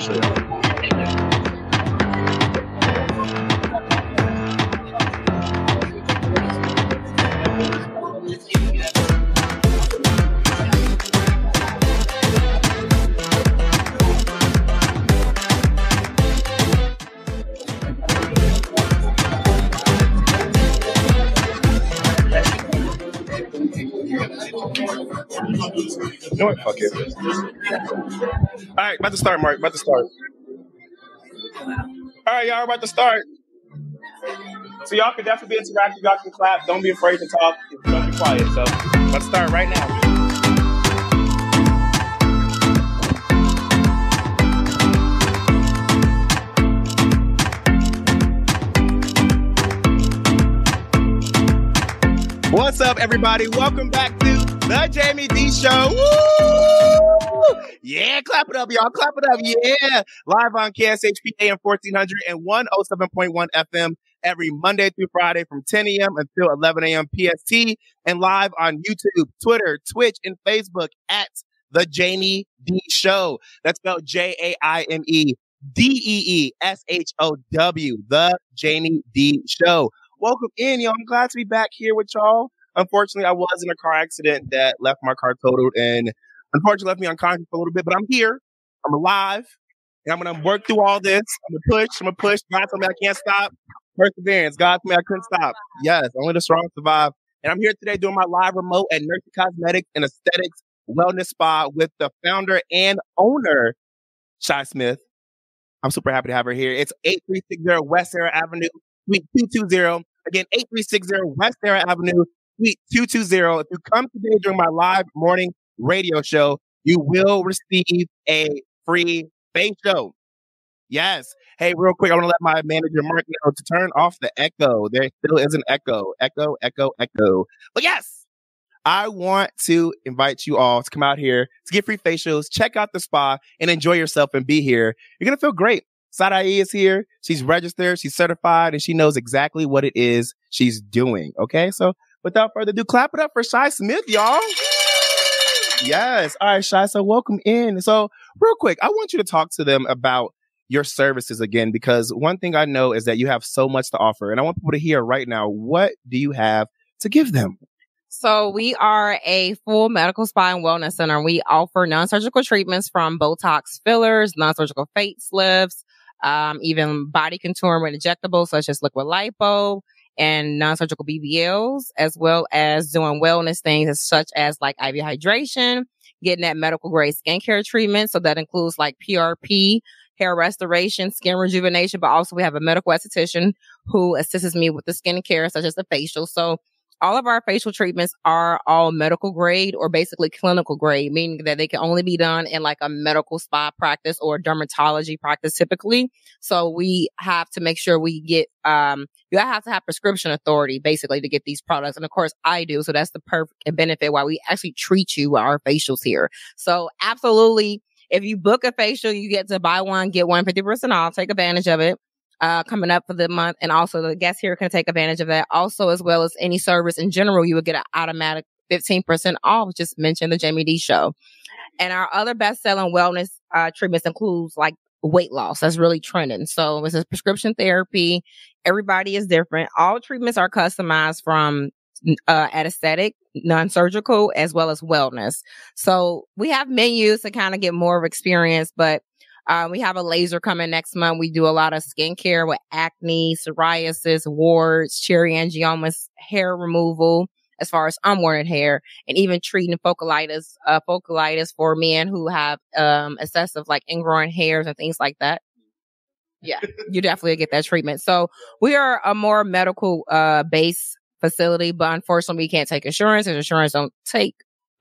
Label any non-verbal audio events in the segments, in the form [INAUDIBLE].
still to start, Mark. About to start. All right, y'all about to start. So y'all can definitely be interactive. Y'all can clap. Don't be afraid to talk. Don't be quiet. So let's start right now. What's up, everybody? Welcome back to the Jaime Dee Show. Woo! Yeah, clap it up, y'all. Clap it up. Yeah. Live on KSHPA AM 1400 and 107.1 FM every Monday through Friday from 10 a.m. until 11 a.m. PST and live on YouTube, Twitter, Twitch, and Facebook at the Jaime Dee Show. That's spelled J A I M E D E E S H O W, the Jaime Dee Show. Welcome in, y'all. I'm glad to be back here with y'all. Unfortunately, I was in a car accident that left my car totaled and unfortunately left me unconscious for a little bit, but I'm here. I'm alive. And I'm gonna work through all this. I'm gonna push, I'm gonna push. God told me I can't stop. Perseverance. God told me I couldn't stop. Yes, only the strong survive. And I'm here today doing my live remote at Nursie Cosmetics and Aesthetics Wellness Spa with the founder and owner, Shy Smith. I'm super happy to have her here. It's 8360 West Sahara Avenue, Suite 220. Again, 8360 West Sahara Avenue, Suite 220. If you come today during my live morning radio show, you will receive a free face show. Yes. Hey, real quick, I want to let my manager Mark know to turn off the echo. There still is an echo, echo, echo, echo. But yes, I want to invite you all to come out here to get free facials, check out the spa, and enjoy yourself and be here. You're gonna feel great. Sadai is here. She's registered, she's certified, and she knows exactly what it is she's doing. Okay, so without further ado, clap it up for Shy Smith, y'all. Yes. All right, Shy. So welcome in. So real quick, I want you to talk to them about your services again, because one thing I know is that you have so much to offer. And I want people to hear right now, what do you have to give them? So we are a full medical spa and wellness center. We offer non-surgical treatments from Botox fillers, non-surgical facelifts, um, even body contouring with injectables such as liquid lipo and non-surgical BBLs, as well as doing wellness things such as like IV hydration, getting that medical grade skincare treatment. So that includes like PRP, hair restoration, skin rejuvenation, but also we have a medical esthetician who assists me with the skincare such as the facial. So all of our facial treatments are all medical grade or basically clinical grade, meaning that they can only be done in like a medical spa practice or dermatology practice typically. So we have to make sure we get, um, you have to have prescription authority basically to get these products. And of course I do. So that's the perfect benefit why we actually treat you with our facials here. So absolutely. If you book a facial, you get to buy one, get one 50% off. Take advantage of it uh, coming up for the month. And also the guests here can take advantage of that. Also, as well as any service in general, you would get an automatic 15% off. Just mention the Jaime Dee show. And our other best selling wellness, uh, treatments includes like weight loss. That's really trending. So this is prescription therapy. Everybody is different. All treatments are customized from uh, at aesthetic, non-surgical, as well as wellness. So we have menus to kind of get more of experience, but um, we have a laser coming next month. We do a lot of skincare with acne, psoriasis, warts, cherry angiomas, hair removal, as far as unwanted hair, and even treating folliculitis, uh, folliculitis for men who have um, excessive like ingrowing hairs and things like that. Yeah, you definitely get that treatment. So we are a more medical uh base facility, but unfortunately we can't take insurance and insurance don't take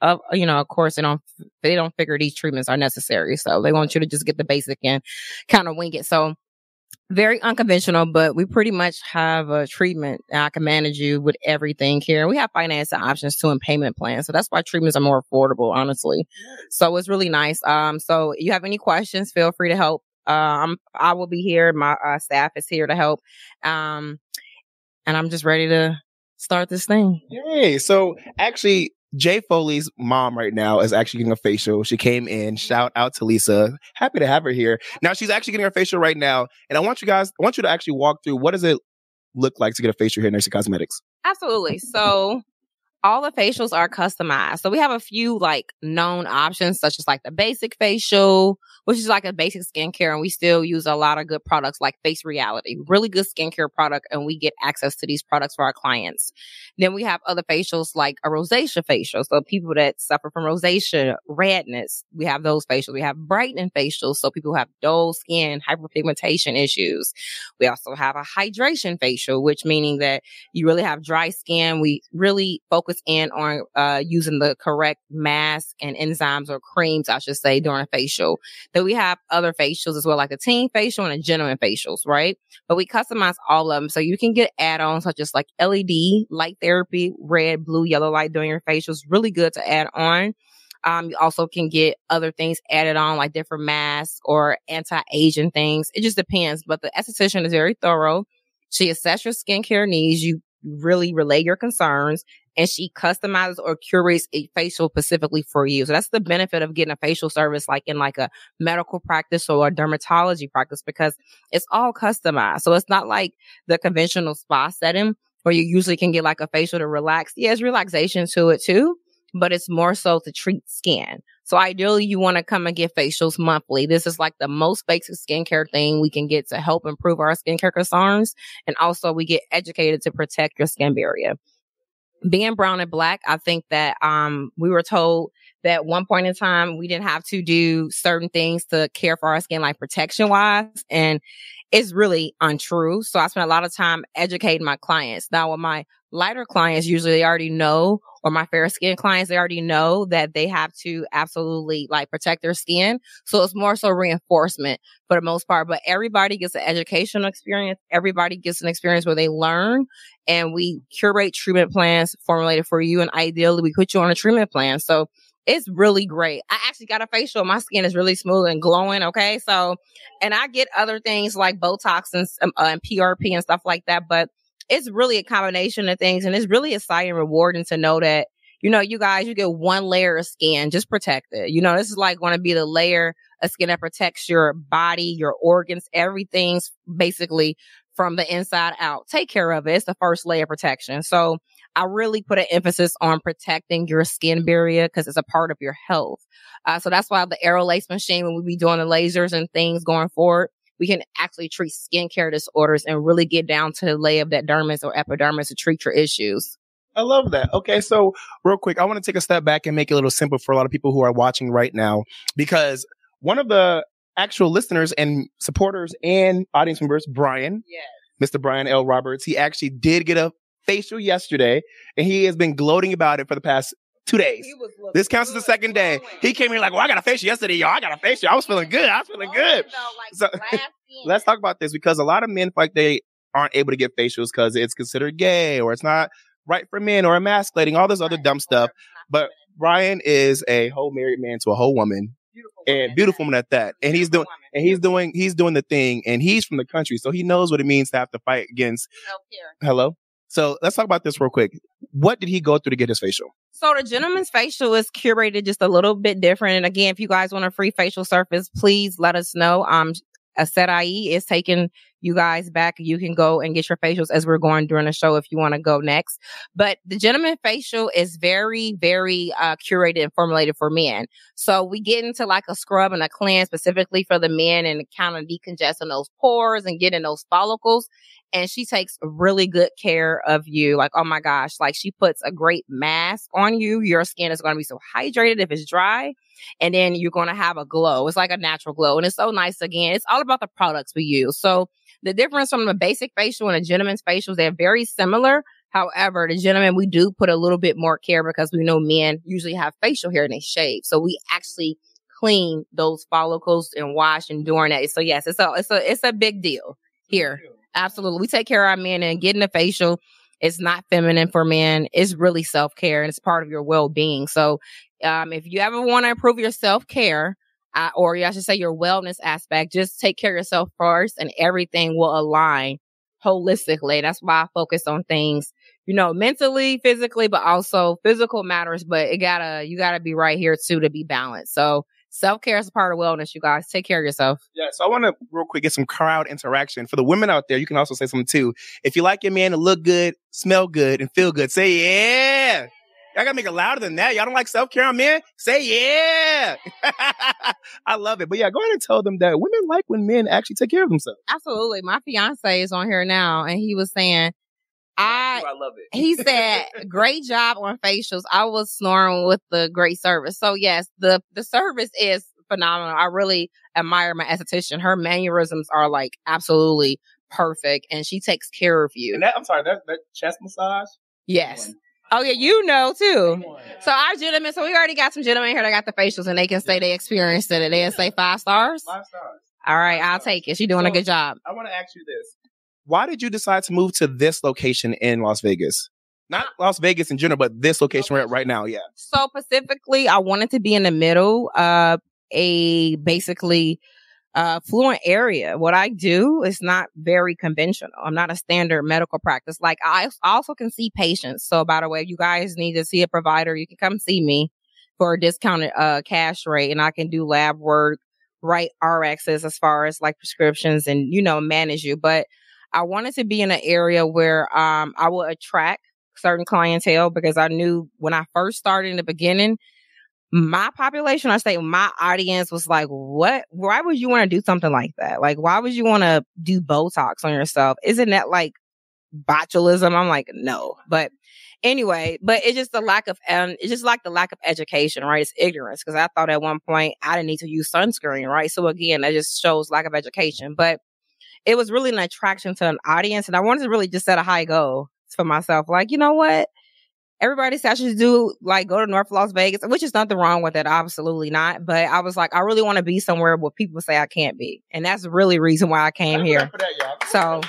of you know, of course, they don't they don't figure these treatments are necessary, so they want you to just get the basic and kind of wing it. So very unconventional, but we pretty much have a treatment I can manage you with everything here. We have financing options too and payment plans. So that's why treatments are more affordable, honestly. So it's really nice. Um, so you have any questions, feel free to help. Um, I will be here. My uh, staff is here to help. Um, and I'm just ready to start this thing. Yay. So actually, Jay Foley's mom right now is actually getting a facial. She came in. Shout out to Lisa. Happy to have her here. Now she's actually getting her facial right now. And I want you guys, I want you to actually walk through what does it look like to get a facial here at Nursie Cosmetics? Absolutely. So all the facials are customized. So we have a few like known options, such as like the basic facial, which is like a basic skincare. And we still use a lot of good products like Face Reality, really good skincare product. And we get access to these products for our clients. Then we have other facials like a rosacea facial. So people that suffer from rosacea, redness, we have those facials. We have brightening facials. So people who have dull skin, hyperpigmentation issues. We also have a hydration facial, which meaning that you really have dry skin. We really focus focus in on uh, using the correct mask and enzymes or creams, I should say, during a facial. Then we have other facials as well, like a teen facial and a gentleman facials, right? But we customize all of them. So you can get add-ons such as like LED, light therapy, red, blue, yellow light during your facials. Really good to add on. Um, you also can get other things added on, like different masks or anti-aging things. It just depends. But the esthetician is very thorough. She assesses your skincare needs. You really relay your concerns and she customizes or curates a facial specifically for you. So that's the benefit of getting a facial service like in like a medical practice or a dermatology practice because it's all customized. So it's not like the conventional spa setting where you usually can get like a facial to relax. Yeah, relaxation to it too, but it's more so to treat skin. So ideally you want to come and get facials monthly. This is like the most basic skincare thing we can get to help improve our skincare concerns. And also we get educated to protect your skin barrier being brown and black, I think that um we were told that one point in time we didn't have to do certain things to care for our skin, like protection wise. And it's really untrue. So I spent a lot of time educating my clients. Now with my lighter clients, usually they already know, or my fair skin clients, they already know that they have to absolutely like protect their skin. So it's more so reinforcement for the most part, but everybody gets an educational experience. Everybody gets an experience where they learn and we curate treatment plans formulated for you. And ideally we put you on a treatment plan. So it's really great. I actually got a facial. My skin is really smooth and glowing. Okay. So, and I get other things like Botox and, um, uh, and PRP and stuff like that, but it's really a combination of things. And it's really exciting rewarding to know that, you know, you guys, you get one layer of skin, just protect it. You know, this is like going to be the layer of skin that protects your body, your organs, everything's basically from the inside out. Take care of it. It's the first layer of protection. So I really put an emphasis on protecting your skin barrier because it's a part of your health. Uh, so that's why the Aerolase machine, when we be doing the lasers and things going forward, we can actually treat skincare disorders and really get down to the layer of that dermis or epidermis to treat your issues. I love that. Okay. So real quick, I want to take a step back and make it a little simple for a lot of people who are watching right now, because one of the actual listeners and supporters and audience members, Brian, yes. Mr. Brian L. Roberts, he actually did get a facial yesterday and he has been gloating about it for the past two days. This counts as the second day. He came here like, well, I got a facial yesterday, y'all. I got a facial. I was feeling good. I was feeling oh, good. so [LAUGHS] let's talk about this because a lot of men like they aren't able to get facials because it's considered gay or it's not right for men or emasculating, all this other dumb stuff. But Brian is a whole married man to a whole woman. Beautiful and beautiful woman at that. And he's doing, and he's doing, he's doing the thing and he's from the country. So he knows what it means to have to fight against. Hello. So let's talk about this real quick. What did he go through to get his facial? So the gentleman's facial is curated just a little bit different. And again, if you guys want a free facial surface, please let us know. Um, Aesthete IE is taking you guys back. You can go and get your facials as we're going during the show if you want to go next. But the gentleman facial is very, very uh, curated and formulated for men. So we get into like a scrub and a cleanse specifically for the men and kind of decongesting those pores and getting those follicles and she takes really good care of you. Like, oh my gosh, like she puts a great mask on you. Your skin is going to be so hydrated if it's dry. And then you're going to have a glow. It's like a natural glow. And it's so nice again. It's all about the products we use. So the difference from the basic facial and a gentleman's facials, they're very similar. However, the gentleman, we do put a little bit more care because we know men usually have facial hair and they shave. So we actually clean those follicles and wash and during that. So yes, it's a, it's a, it's a big deal here. Absolutely. We take care of our men and getting a facial is not feminine for men. It's really self care and it's part of your well being. So, um, if you ever want to improve your self care, uh, or I should say your wellness aspect, just take care of yourself first and everything will align holistically. That's why I focus on things, you know, mentally, physically, but also physical matters, but it gotta, you gotta be right here too to be balanced. So self care is a part of wellness, you guys. Take care of yourself. Yeah. So I want to real quick get some crowd interaction for the women out there. You can also say something too. If you like your man to look good, smell good, and feel good, say yeah. Y'all gotta make it louder than that. Y'all don't like self care on men? Say yeah. [LAUGHS] I love it. But yeah, go ahead and tell them that women like when men actually take care of themselves. Absolutely. My fiance is on here now and he was saying, I, I love it. he [LAUGHS] said, great job on facials. I was snoring with the great service. So yes, the, the service is phenomenal. I really admire my esthetician. Her mannerisms are like absolutely perfect and she takes care of you. And that, I'm sorry, that, that chest massage? Yes. Oh yeah, you know too. So our gentlemen, so we already got some gentlemen here that got the facials and they can say they experienced it and they'll say five stars. Five stars. All right, I'll take it. She's doing a good job. I want to ask you this. Why did you decide to move to this location in Las Vegas? Not Las Vegas in general, but this location we're at right now. Yeah. So specifically, I wanted to be in the middle of a basically uh, fluent area. What I do is not very conventional. I'm not a standard medical practice. Like I also can see patients. So by the way, if you guys need to see a provider, you can come see me for a discounted uh, cash rate and I can do lab work, write RXs as far as like prescriptions and, you know, manage you. But I wanted to be in an area where um, I will attract certain clientele because I knew when I first started in the beginning, my population, I say my audience was like, what? Why would you want to do something like that? Like, why would you want to do Botox on yourself? Isn't that like botulism? I'm like, no. But anyway, but it's just the lack of, um, it's just like the lack of education, right? It's ignorance. Cause I thought at one point I didn't need to use sunscreen, right? So again, that just shows lack of education. But it was really an attraction to an audience. And I wanted to really just set a high goal for myself. Like, you know what? Everybody said I should do like go to North Las Vegas, which is nothing wrong with it. Absolutely not. But I was like, I really want to be somewhere where people say I can't be. And that's really reason why I came here. So-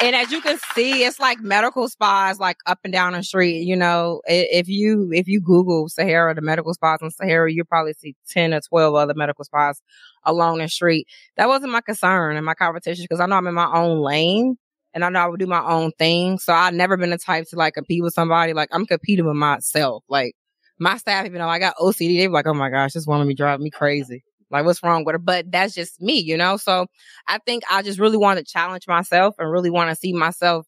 And as you can see, it's like medical spas like up and down the street. You know, if you if you Google Sahara, the medical spas in Sahara, you probably see ten or twelve other medical spas along the street. That wasn't my concern in my competition because I know I'm in my own lane and I know I would do my own thing. So I've never been the type to like compete with somebody. Like I'm competing with myself. Like my staff, even though I got OCD, they were like, "Oh my gosh, this woman be driving me crazy." Like, what's wrong with her? But that's just me, you know? So I think I just really want to challenge myself and really want to see myself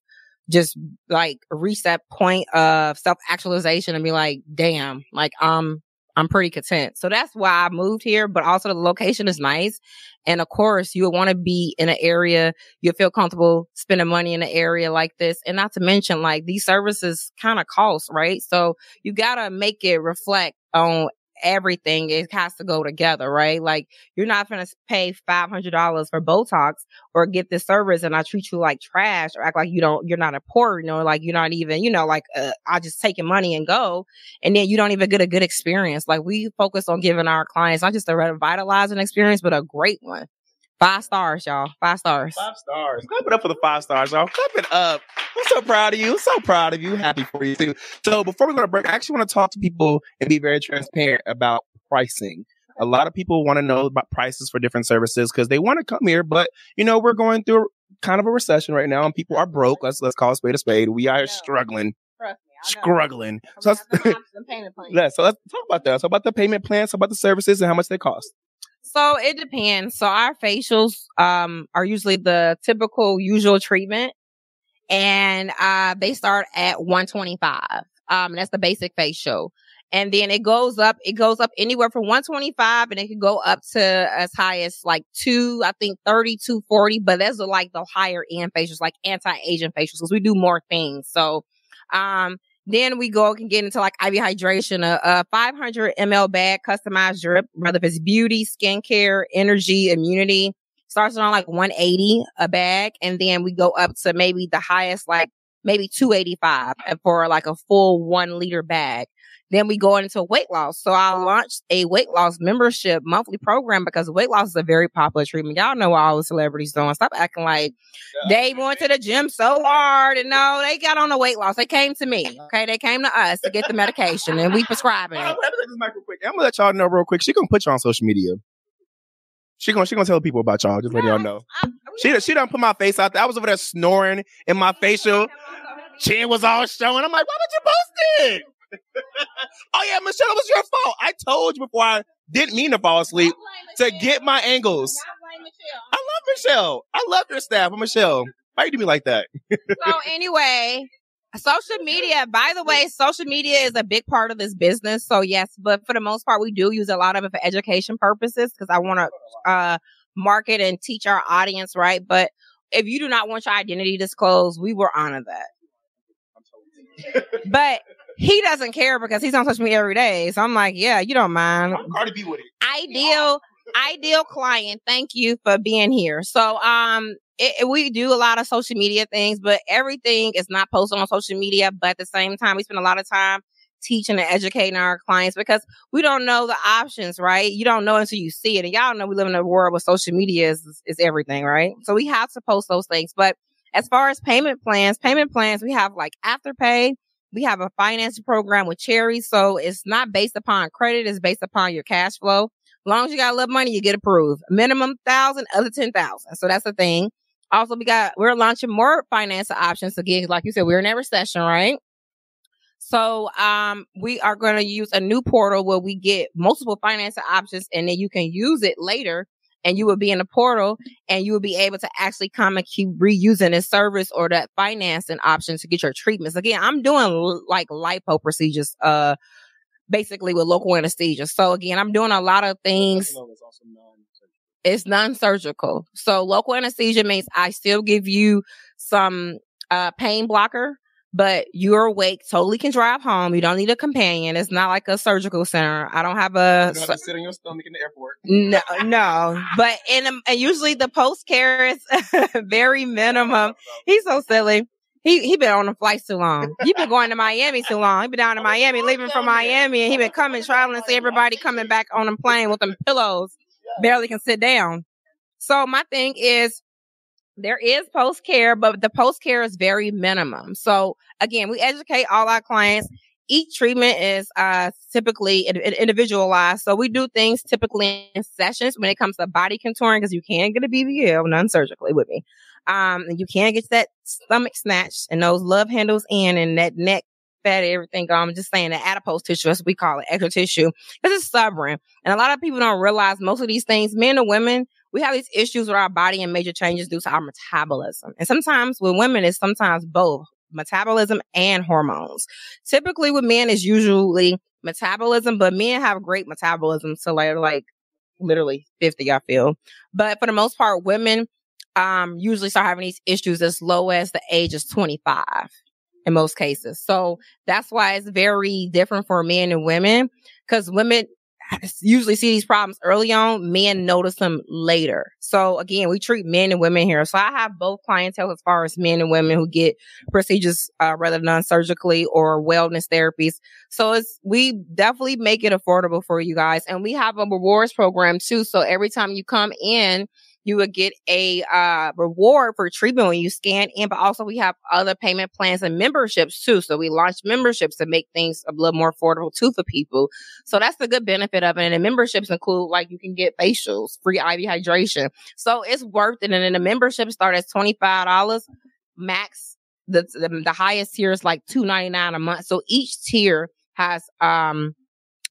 just like reach that point of self actualization and be like, damn, like, um, I'm pretty content. So that's why I moved here, but also the location is nice. And of course, you would want to be in an area you feel comfortable spending money in an area like this. And not to mention, like, these services kind of cost, right? So you gotta make it reflect on everything. It has to go together, right? Like, you're not going to pay $500 for Botox or get this service and I treat you like trash or act like you don't, you're not important or like you're not even, you know, like, uh, I just take taking money and go. And then you don't even get a good experience. Like we focus on giving our clients not just a revitalizing experience, but a great one. Five stars, y'all. Five stars. Five stars. Clap it up for the five stars, y'all. Clap it up. I'm so proud of you. So proud of you. Happy for you too. So before we go to break, I actually want to talk to people and be very transparent about pricing. A lot of people want to know about prices for different services because they want to come here, but you know, we're going through kind of a recession right now and people are broke. Let's let's call a spade a spade. We are struggling. Trust me. Struggling. So let's, yeah, [LAUGHS] so let's talk about that. So about the payment plans, so about the services and how much they cost. So it depends. So our facials um are usually the typical usual treatment and uh they start at 125. Um that's the basic facial. And then it goes up, it goes up anywhere from 125 and it can go up to as high as like two, I think 30, 240, but that's like the higher end facials, like anti-aging facials, because we do more things. So, um, then we go and get into like IV hydration, a, a 500 ml bag, customized drip, whether if it's beauty, skincare, energy, immunity, starts around like 180 a bag. And then we go up to maybe the highest, like maybe 285 for like a full one liter bag. Then we go into weight loss. So I oh. launched a weight loss membership monthly program because weight loss is a very popular treatment. Y'all know what all the celebrities doing. Stop acting like they went to the gym so hard and no, they got on the weight loss. They came to me. Uh-huh. Okay. They came to us to get the medication and we prescribing Hold on, it. let take this mic real quick. I'm gonna let y'all know real quick. She gonna put you on social media. She gonna she gonna tell people about y'all. Just let y'all know. She done- she done put my face out there. I was over there snoring in my facial. chin was all showing. I'm like, why would you post it? Oh yeah, Michelle, it was your fault. I told you before I didn't mean to fall asleep to get my angles. I love Michelle. I love your staff. I'm Michelle. Why you do me like that? so anyway, social media, by the way, social media is a big part of this business. So yes, but for the most part, we do use a lot of it for education purposes because I want to uh, market and teach our audience, right? But if you do not want your identity disclosed, we will honor that. but he doesn't care because he's on social media every day. So I'm like, yeah, you don't mind. I'm Cardi B with it. Ideal, ideal client. Thank you for being here. So, um, it, we do a lot of social media things, but everything is not posted on social media. But at the same time, we spend a lot of time teaching and educating our clients because we don't know the options, right? You don't know until you see it. And y'all know we live in a world where social media is, is everything, right? So we have to post those things. But as far as payment plans, payment plans, we have like afterpay. We have a finance program with Cherry. So it's not based upon credit. It's based upon your cash flow. As long as you got a little money, you get approved. Minimum thousand, other ten thousand. So that's the thing. Also, we got we're launching more finance options again. Like you said, we're in a recession, right? So um, we are going to use a new portal where we get multiple financing options, and then you can use it later. And you will be in the portal, and you will be able to actually come and keep reusing this service or that financing option to get your treatments. Again, I'm doing l- like lipo procedures, uh, basically with local anesthesia. So again, I'm doing a lot of things. It's non-surgical. So local anesthesia means I still give you some uh, pain blocker, but you're awake, totally can drive home. You don't need a companion. It's not like a surgical center. I don't have a. You don't have to sit on your stomach in the airport. No, no. But in and usually the post care is [LAUGHS] very minimum. He's so silly. He he been on the flights too long. He been going to Miami too long. He been down to Miami, leaving from Miami, and he been coming, traveling, see everybody coming back on a plane with them pillows barely can sit down. So my thing is there is post care, but the post care is very minimum. So again, we educate all our clients. Each treatment is uh, typically individualized. So we do things typically in sessions when it comes to body contouring because you can get a BBL non-surgically with me. Um, and you can get that stomach snatched and those love handles in and that neck fat, everything I'm just saying the adipose tissue, as we call it, extra tissue, because it's stubborn. And a lot of people don't realize most of these things, men and women, we have these issues with our body and major changes due to our metabolism. And sometimes with women, it's sometimes both metabolism and hormones. Typically with men, it's usually metabolism, but men have great metabolism. So like, like literally 50, I feel. But for the most part, women, um, usually start having these issues as low as the age is 25 in most cases. So that's why it's very different for men and women because women [LAUGHS] usually see these problems early on. Men notice them later. So again, we treat men and women here. So I have both clientele as far as men and women who get procedures, uh, rather non-surgically or wellness therapies. So it's, we definitely make it affordable for you guys. And we have a rewards program too. So every time you come in, you would get a uh, reward for treatment when you scan in, but also we have other payment plans and memberships too. So we launched memberships to make things a little more affordable too for people. So that's the good benefit of it. And the memberships include like you can get facials, free IV hydration. So it's worth it. And then the membership start at $25 max. The, the, the highest tier is like two ninety nine a month. So each tier has, um,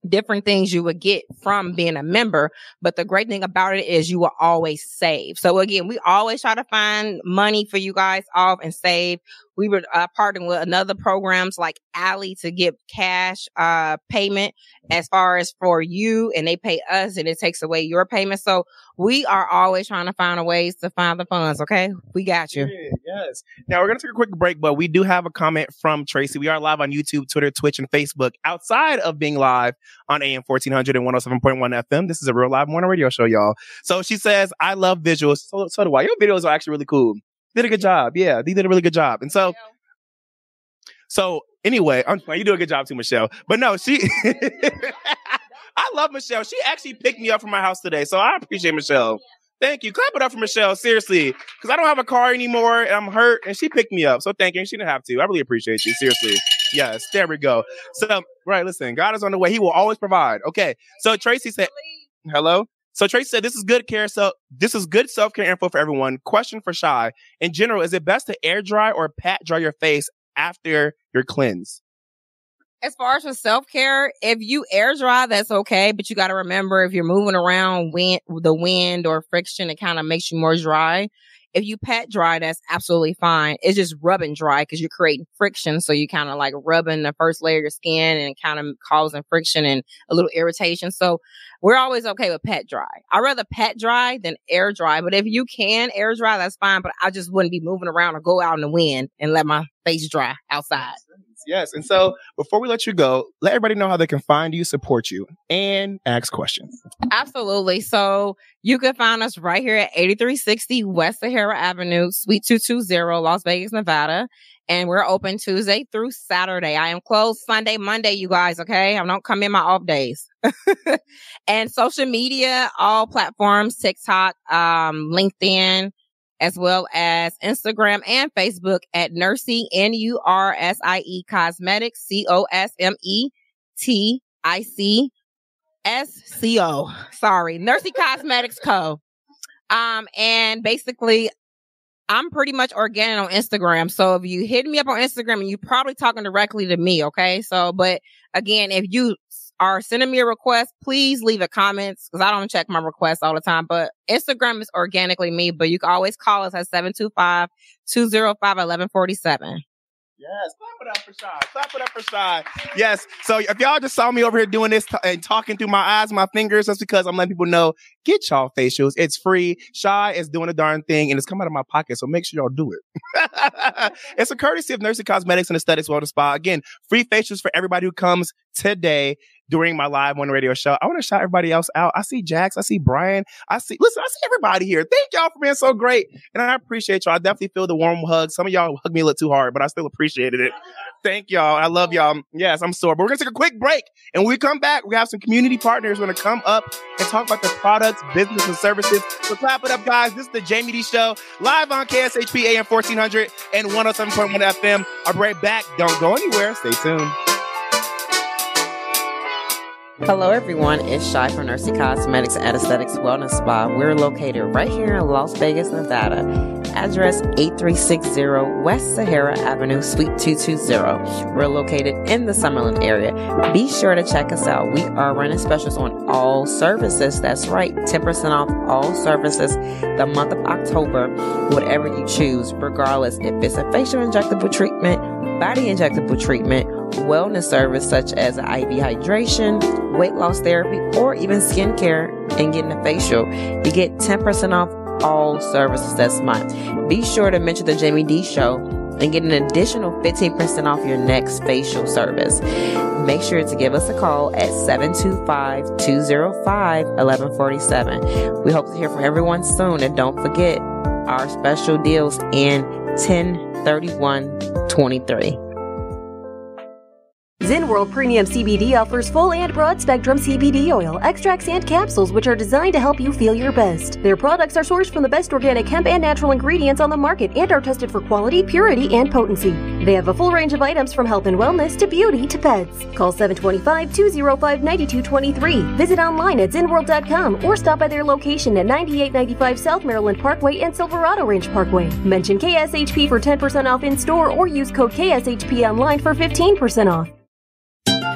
different things you would get from being a member. But the great thing about it is you will always save. So again, we always try to find money for you guys off and save. We were uh, partnering with another programs like Ally to give cash uh, payment as far as for you, and they pay us, and it takes away your payment. So we are always trying to find a ways to find the funds. Okay, we got you. Yes. Now we're gonna take a quick break, but we do have a comment from Tracy. We are live on YouTube, Twitter, Twitch, and Facebook. Outside of being live on AM 1400 and 107.1 FM, this is a real live morning radio show, y'all. So she says, "I love visuals. So, so do I. Your videos are actually really cool." Did a good job. Yeah, they did a really good job. And so, so anyway, I'm, you do a good job too, Michelle. But no, she. [LAUGHS] I love Michelle. She actually picked me up from my house today, so I appreciate Michelle. Thank you. Clap it up for Michelle, seriously, because I don't have a car anymore and I'm hurt, and she picked me up. So thank you. And she didn't have to. I really appreciate you, seriously. Yes, there we go. So, right, listen, God is on the way. He will always provide. Okay. So Tracy said, "Hello." So Tracy said, this is good care. So this is good self care info for everyone. Question for Shy. In general, is it best to air dry or pat dry your face after your cleanse? As far as for self care, if you air dry, that's okay. But you got to remember if you're moving around wind, the wind or friction, it kind of makes you more dry. If you pat dry, that's absolutely fine. It's just rubbing dry because you're creating friction. So you kind of like rubbing the first layer of your skin and kind of causing friction and a little irritation. So we're always okay with pat dry. I'd rather pat dry than air dry. But if you can air dry, that's fine. But I just wouldn't be moving around or go out in the wind and let my face dry outside. Yes. And so before we let you go, let everybody know how they can find you, support you, and ask questions. Absolutely. So you can find us right here at 8360 West Sahara Avenue, Suite 220, Las Vegas, Nevada. And we're open Tuesday through Saturday. I am closed Sunday, Monday, you guys. Okay. I don't come in my off days. [LAUGHS] and social media, all platforms, TikTok, um, LinkedIn, as well as Instagram and Facebook at Nursie, N-U-R-S-I-E Cosmetics, C-O-S-M-E-T-I-C-S-C-O. Sorry, Nursie [LAUGHS] Cosmetics Co. Um, and basically I'm pretty much organic on Instagram. So if you hit me up on Instagram, and you're probably talking directly to me. Okay. So, but again, if you are sending me a request, please leave a comment because I don't check my requests all the time. But Instagram is organically me, but you can always call us at 725 205 1147. Yes, clap it up for Shy. Clap it up for Shy. Yes. So if y'all just saw me over here doing this t- and talking through my eyes, my fingers, that's because I'm letting people know get y'all facials. It's free. Shy is doing a darn thing and it's coming out of my pocket. So make sure y'all do it. [LAUGHS] it's a courtesy of Nursie Cosmetics and Aesthetics Wellness Spa. Again, free facials for everybody who comes today during my live one radio show. I want to shout everybody else out. I see Jax. I see Brian. I see, listen, I see everybody here. Thank y'all for being so great. And I appreciate y'all. I definitely feel the warm hug. Some of y'all hug me a little too hard, but I still appreciated it. Thank y'all. I love y'all. Yes, I'm sore, but we're going to take a quick break. And when we come back, we have some community partners going to come up and talk about their products, business, and services. So clap it up, guys. This is the Jaime Dee Show live on KSHP AM 1400 and 107.1 FM. I'll be right back. Don't go anywhere. Stay tuned. Hello, everyone. It's Shy from Nursie Cosmetics and Aesthetics Wellness Spa. We're located right here in Las Vegas, Nevada. Address 8360 West Sahara Avenue, Suite 220. We're located in the Summerlin area. Be sure to check us out. We are running specials on all services. That's right, 10% off all services the month of October, whatever you choose, regardless if it's a facial injectable treatment, body injectable treatment, wellness service such as IV hydration, weight loss therapy, or even skincare and getting a facial, you get 10% off all services this month. Be sure to mention the Jaime Dee Show and get an additional 15% off your next facial service. Make sure to give us a call at 725 205 1147. We hope to hear from everyone soon and don't forget our special deals in 1031 23. Zen World Premium CBD offers full and broad spectrum CBD oil, extracts, and capsules which are designed to help you feel your best. Their products are sourced from the best organic hemp and natural ingredients on the market and are tested for quality, purity, and potency. They have a full range of items from health and wellness to beauty to pets. Call 725 205 9223. Visit online at zenworld.com or stop by their location at 9895 South Maryland Parkway and Silverado Range Parkway. Mention KSHP for 10% off in store or use code KSHP online for 15% off.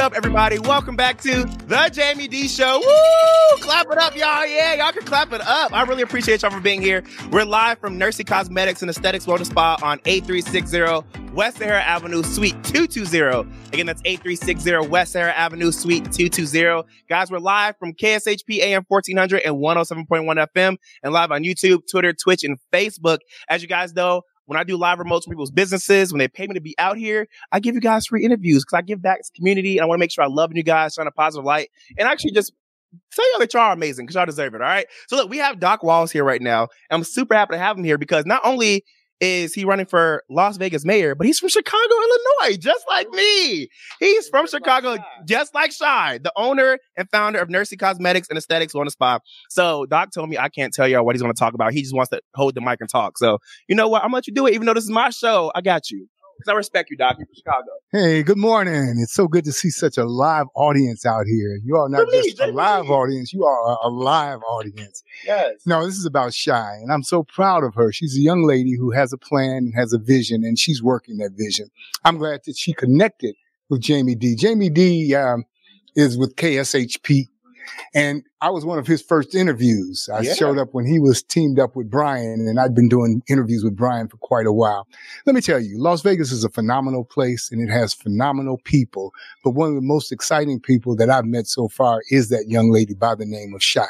Up, everybody? Welcome back to the Jaime Dee Show. Woo! Clap it up, y'all. Yeah, y'all can clap it up. I really appreciate y'all for being here. We're live from Nursie Cosmetics and Aesthetics Wellness Spa on 8360 West Sahara Avenue, Suite 220. Again, that's 8360 West Sahara Avenue, Suite 220. Guys, we're live from KSHP AM 1400 and 107.1 FM and live on YouTube, Twitter, Twitch, and Facebook. As you guys know, when I do live remotes for people's businesses, when they pay me to be out here, I give you guys free interviews because I give back to the community and I want to make sure I love you guys, shine a positive light, and actually just tell y'all that y'all are amazing because y'all deserve it. All right. So look, we have Doc Walls here right now. I'm super happy to have him here because not only is he running for Las Vegas mayor, but he's from Chicago, Illinois, just like me. He's from Chicago, just like Shy, the owner and founder of Nursie Cosmetics and Aesthetics on the spot. So Doc told me I can't tell y'all what he's going to talk about. He just wants to hold the mic and talk. So you know what? I'm gonna let you do it, even though this is my show. I got you. Because I respect you, Doc. You're from Chicago. Hey, good morning. It's so good to see such a live audience out here. You are not just a live audience, you are a, a live audience. Yes. No, this is about Shy, and I'm so proud of her. She's a young lady who has a plan and has a vision, and she's working that vision. I'm glad that she connected with Jaime Dee. Jaime Dee um, is with KSHP, and I was one of his first interviews. I Yeah. showed up when he was teamed up with Brian, and I'd been doing interviews with Brian for quite a while. Let me tell you, Las Vegas is a phenomenal place, and it has phenomenal people. But one of the most exciting people that I've met so far is that young lady by the name of Shy.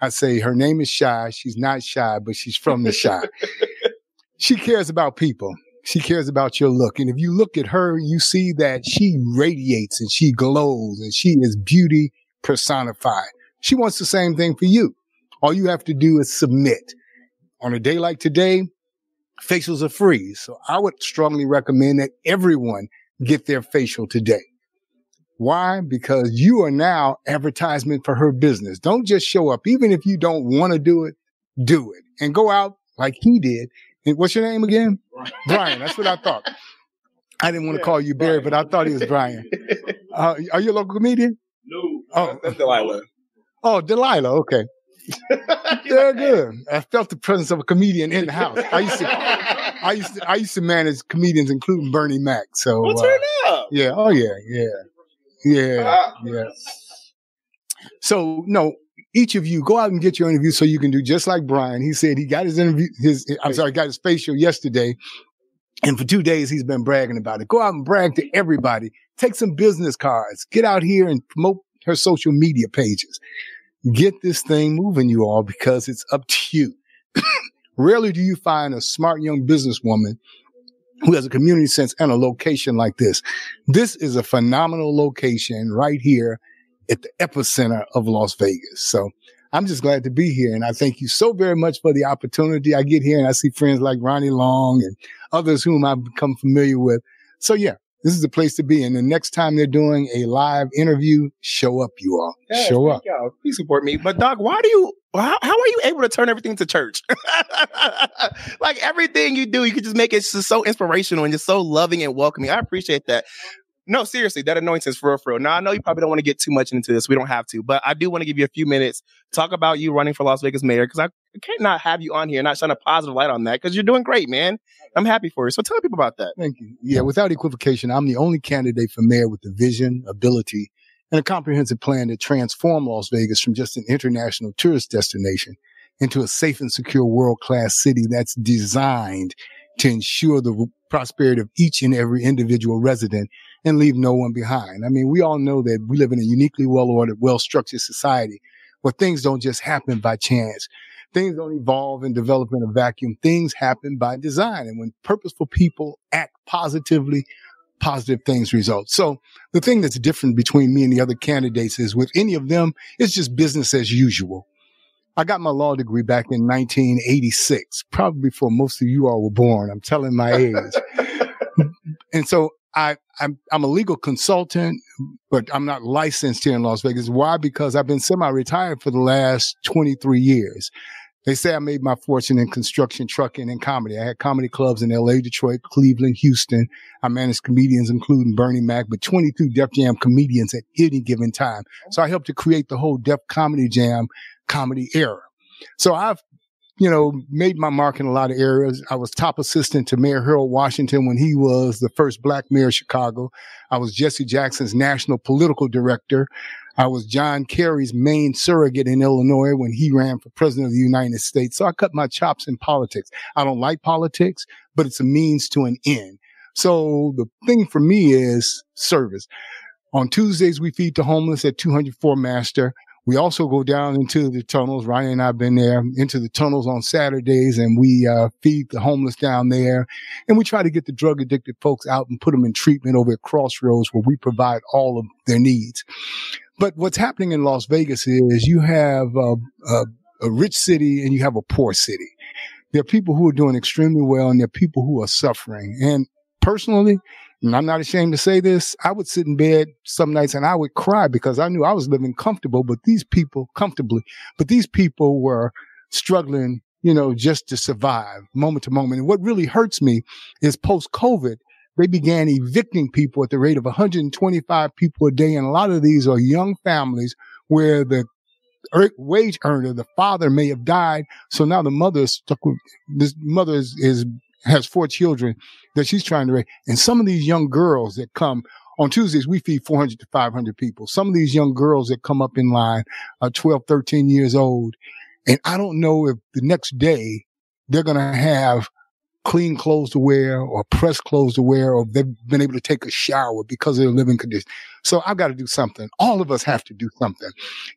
I say her name is Shy. She's not shy, but she's from the Shy. [LAUGHS] she cares about people. She cares about your look. And if you look at her, you see that she radiates and she glows and she is beauty personified. She wants the same thing for you. All you have to do is submit. On a day like today, facials are free. So I would strongly recommend that everyone get their facial today. Why? Because you are now advertisement for her business. Don't just show up. Even if you don't want to do it, do it and go out like he did. And what's your name again? Brian. That's what I thought. [LAUGHS] I didn't want to Yeah, call you Barry, Brian. but I thought he was Brian. Uh, are you a local comedian? Oh. that's Delilah. Oh, Delilah. Okay. [LAUGHS] They're good. I felt the presence of a comedian in the house. I used to, I used to, I used to manage comedians, including Bernie Mac. So, What's uh, her name? yeah. Oh, yeah. Yeah. Yeah. Ah. Yeah. So, no, each of you go out and get your interview so you can do just like Brian. He said he got his interview, his, I'm sorry, got his facial yesterday. And for two days, he's been bragging about it. Go out and brag to everybody. Take some business cards. Get out here and promote her social media pages. Get this thing moving, you all, because it's up to you. [COUGHS] Rarely do you find a smart young businesswoman who has a community sense and a location like this. This is a phenomenal location right here at the epicenter of Las Vegas. So I'm just glad to be here. And I thank you so very much for the opportunity. I get here and I see friends like Ronnie Long and others whom I've become familiar with. So yeah, this is the place to be. And the next time they're doing a live interview, show up, you all. Yes, show up. y'all. Please support me. But Doc, why do you? How, how are you able to turn everything to church? [LAUGHS] like everything you do, you could just make it just so inspirational and just so loving and welcoming. I appreciate that. No, seriously, that anointings for real, for real. Now I know you probably don't want to get too much into this. We don't have to, but I do want to give you a few minutes talk about you running for Las Vegas mayor because I can't not have you on here not shine a positive light on that because you're doing great, man. I'm happy for you. So tell people about that. Thank you. Yeah, without equivocation, I'm the only candidate for mayor with the vision, ability, and a comprehensive plan to transform Las Vegas from just an international tourist destination into a safe and secure world class city that's designed to ensure the prosperity of each and every individual resident and leave no one behind. I mean, we all know that we live in a uniquely well ordered, well structured society where things don't just happen by chance. Things don't evolve and develop in a vacuum. Things happen by design. And when purposeful people act positively, positive things result. So the thing that's different between me and the other candidates is with any of them, it's just business as usual. I got my law degree back in 1986, probably before most of you all were born. I'm telling my age. [LAUGHS] and so I, I'm, I'm a legal consultant, but I'm not licensed here in Las Vegas. Why? Because I've been semi-retired for the last 23 years. They say I made my fortune in construction, trucking, and comedy. I had comedy clubs in LA, Detroit, Cleveland, Houston. I managed comedians, including Bernie Mac, but 22 Def Jam comedians at any given time. So I helped to create the whole Def Comedy Jam comedy era. So I've you know, made my mark in a lot of areas. I was top assistant to Mayor Harold Washington when he was the first black mayor of Chicago. I was Jesse Jackson's national political director. I was John Kerry's main surrogate in Illinois when he ran for president of the United States. So I cut my chops in politics. I don't like politics, but it's a means to an end. So the thing for me is service. On Tuesdays, we feed the homeless at 204 Master. We also go down into the tunnels. Ryan and I have been there into the tunnels on Saturdays and we uh, feed the homeless down there. And we try to get the drug addicted folks out and put them in treatment over at Crossroads where we provide all of their needs. But what's happening in Las Vegas is you have a, a, a rich city and you have a poor city. There are people who are doing extremely well and there are people who are suffering. And personally, and I'm not ashamed to say this, I would sit in bed some nights and I would cry because I knew I was living comfortable, but these people comfortably, but these people were struggling, you know, just to survive moment to moment. And what really hurts me is post COVID, they began evicting people at the rate of 125 people a day. And a lot of these are young families where the er, wage earner, the father may have died. So now the mother is stuck with this mother is, is has four children that she's trying to raise. And some of these young girls that come on Tuesdays, we feed 400 to 500 people. Some of these young girls that come up in line are 12, 13 years old. And I don't know if the next day they're going to have clean clothes to wear or pressed clothes to wear or they've been able to take a shower because of their living conditions. So I've got to do something. All of us have to do something.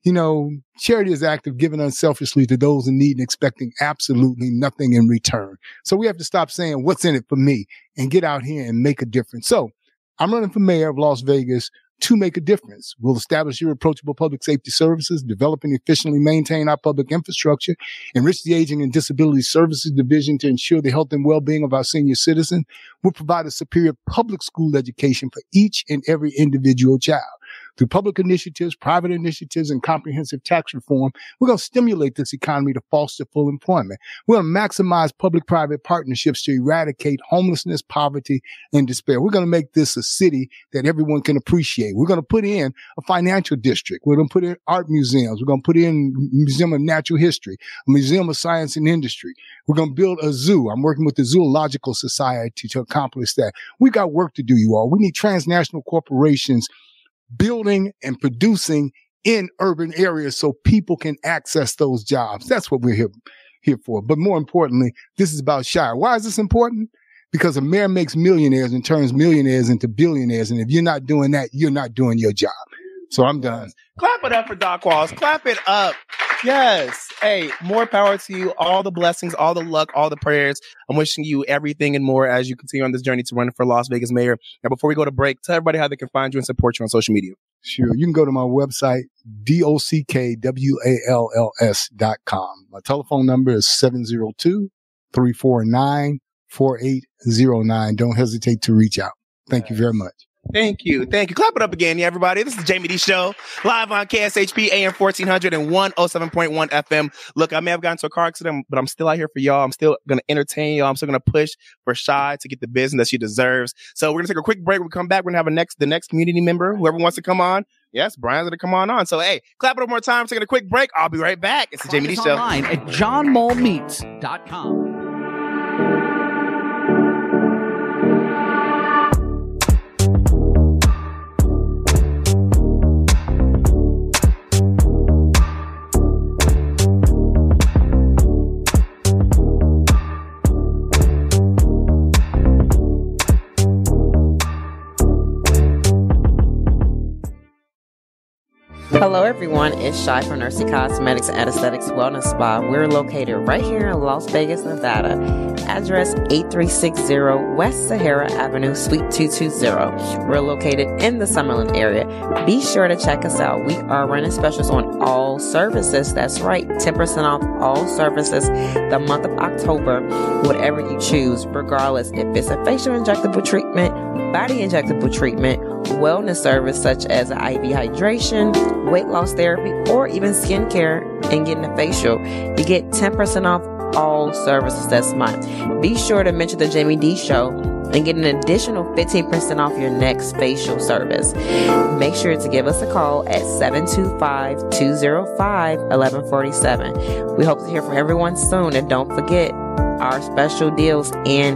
You know, charity is active, giving unselfishly to those in need and expecting absolutely nothing in return. So we have to stop saying what's in it for me and get out here and make a difference. So I'm running for mayor of Las Vegas to make a difference. We'll establish irreproachable public safety services, develop and efficiently maintain our public infrastructure, enrich the Aging and Disability Services Division to ensure the health and well-being of our senior citizens. We'll provide a superior public school education for each and every individual child. Through public initiatives, private initiatives, and comprehensive tax reform, we're going to stimulate this economy to foster full employment. We're going to maximize public-private partnerships to eradicate homelessness, poverty, and despair. We're going to make this a city that everyone can appreciate. We're going to put in a financial district. We're going to put in art museums. We're going to put in Museum of Natural History, a Museum of Science and Industry. We're going to build a zoo. I'm working with the Zoological Society to accomplish that. We got work to do, you all. We need transnational corporations building and producing in urban areas so people can access those jobs. That's what we're here, here for. But more importantly, this is about Shire. Why is this important? Because a mayor makes millionaires and turns millionaires into billionaires. And if you're not doing that, you're not doing your job. So I'm done. Clap it up for Doc Walls. Clap it up. Yes. Hey, more power to you. All the blessings, all the luck, all the prayers. I'm wishing you everything and more as you continue on this journey to run for Las Vegas mayor. Now, before we go to break, tell everybody how they can find you and support you on social media. Sure. You can go to my website, D-O-C-K-W-A-L-L-S dot com. My telephone number is 702-349-4809. Don't hesitate to reach out. Thank you very much. Thank you. Thank you. Clap it up again, yeah, everybody. This is Jaime Dee Show, live on KSHP AM 1400 and 107.1 FM. Look, I may have gotten to a car accident, but I'm still out here for y'all. I'm still going to entertain y'all. I'm still going to push for Shy to get the business that she deserves. So we're going to take a quick break. When we come back, we're going to have a next, the next community member, whoever wants to come on. Yes, Brian's to come on on. So, hey, clap it up more time. Taking a quick break. I'll be right back. It's the Jaime Dee Show. Online at johnmullsmeats.com. Hello, everyone. It's Shy from Nursie Cosmetics and Aesthetics Wellness Spa. We're located right here in Las Vegas, Nevada. Address 8360 West Sahara Avenue, Suite 220. We're located in the Summerlin area. Be sure to check us out. We are running specials on all services. That's right, 10% off all services the month of October, whatever you choose, regardless if it's a facial injectable treatment, body injectable treatment, wellness service such as IV hydration, weight loss therapy, or even skincare and getting a facial, you get 10% off all services this month. Be sure to mention the Jaime Dee show and get an additional 15% off your next facial service. Make sure to give us a call at 725-205-1147. We hope to hear from everyone soon and don't forget our special deals in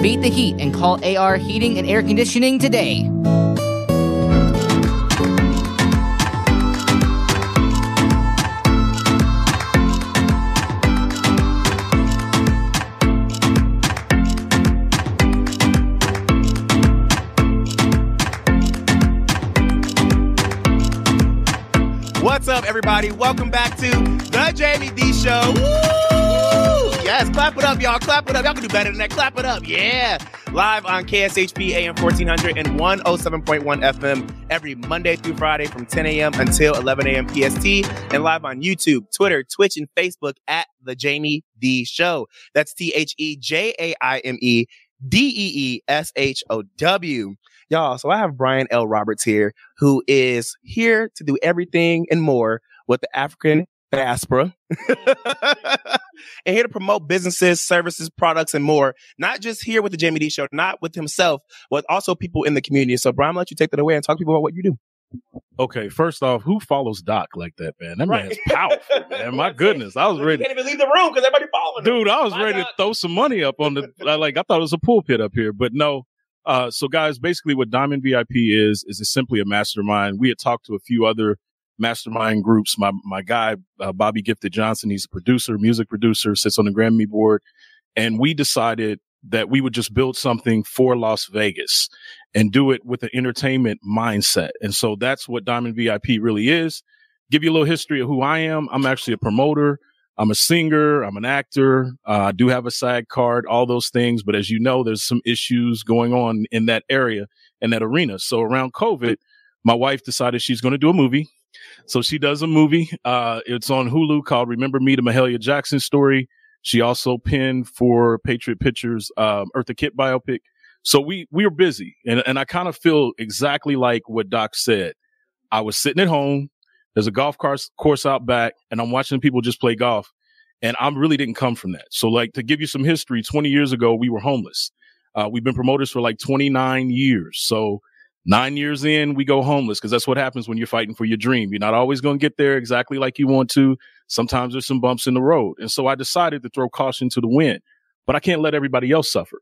Beat the heat and call AR Heating and Air Conditioning today. What's up, everybody? Welcome back to the Jaime Dee Show. Woo! Yes, clap it up, y'all. Clap it up. Y'all can do better than that. Clap it up. Yeah. Live on KSHP AM 1400 and 107.1 FM every Monday through Friday from 10 a.m. until 11 a.m. PST and live on YouTube, Twitter, Twitch, and Facebook at The Jaime Dee Show. That's T H E J A I M E D E E S H O W. Y'all, so I have Brian L. Roberts here, who is here to do everything and more with the African diaspora [LAUGHS] and here to promote businesses, services, products, and more. Not just here with the Jaime Dee Show, not with himself, but also people in the community. So, Brian, I'll let you take that away and talk to people about what you do. Okay, first off, who follows Doc like that, man? That Right. man's powerful, [LAUGHS] man. My goodness, I was You ready. can't even leave the room because everybody following him. Dude, I was My ready God. to throw some money up on the like. I thought it was a pulpit up here, but no. Uh, so guys, basically, what Diamond VIP is is it's simply a mastermind. We had talked to a few other mastermind groups. My my guy uh, Bobby Gifted Johnson, he's a producer, music producer, sits on the Grammy board, and we decided that we would just build something for Las Vegas and do it with an entertainment mindset. And so that's what Diamond VIP really is. Give you a little history of who I am. I'm actually a promoter. I'm a singer. I'm an actor. Uh, I do have a side card, all those things. But as you know, there's some issues going on in that area, and that arena. So around COVID, my wife decided she's going to do a movie. So she does a movie. Uh, it's on Hulu called Remember Me, the Mahalia Jackson story. She also penned for Patriot Pictures, um, Eartha Kitt biopic. So we, we are busy and, and I kind of feel exactly like what Doc said. I was sitting at home. There's a golf course, course out back and I'm watching people just play golf. And I really didn't come from that. So like to give you some history, 20 years ago, we were homeless. Uh, we've been promoters for like 29 years. So nine years in, we go homeless because that's what happens when you're fighting for your dream. You're not always going to get there exactly like you want to. Sometimes there's some bumps in the road. And so I decided to throw caution to the wind, but I can't let everybody else suffer.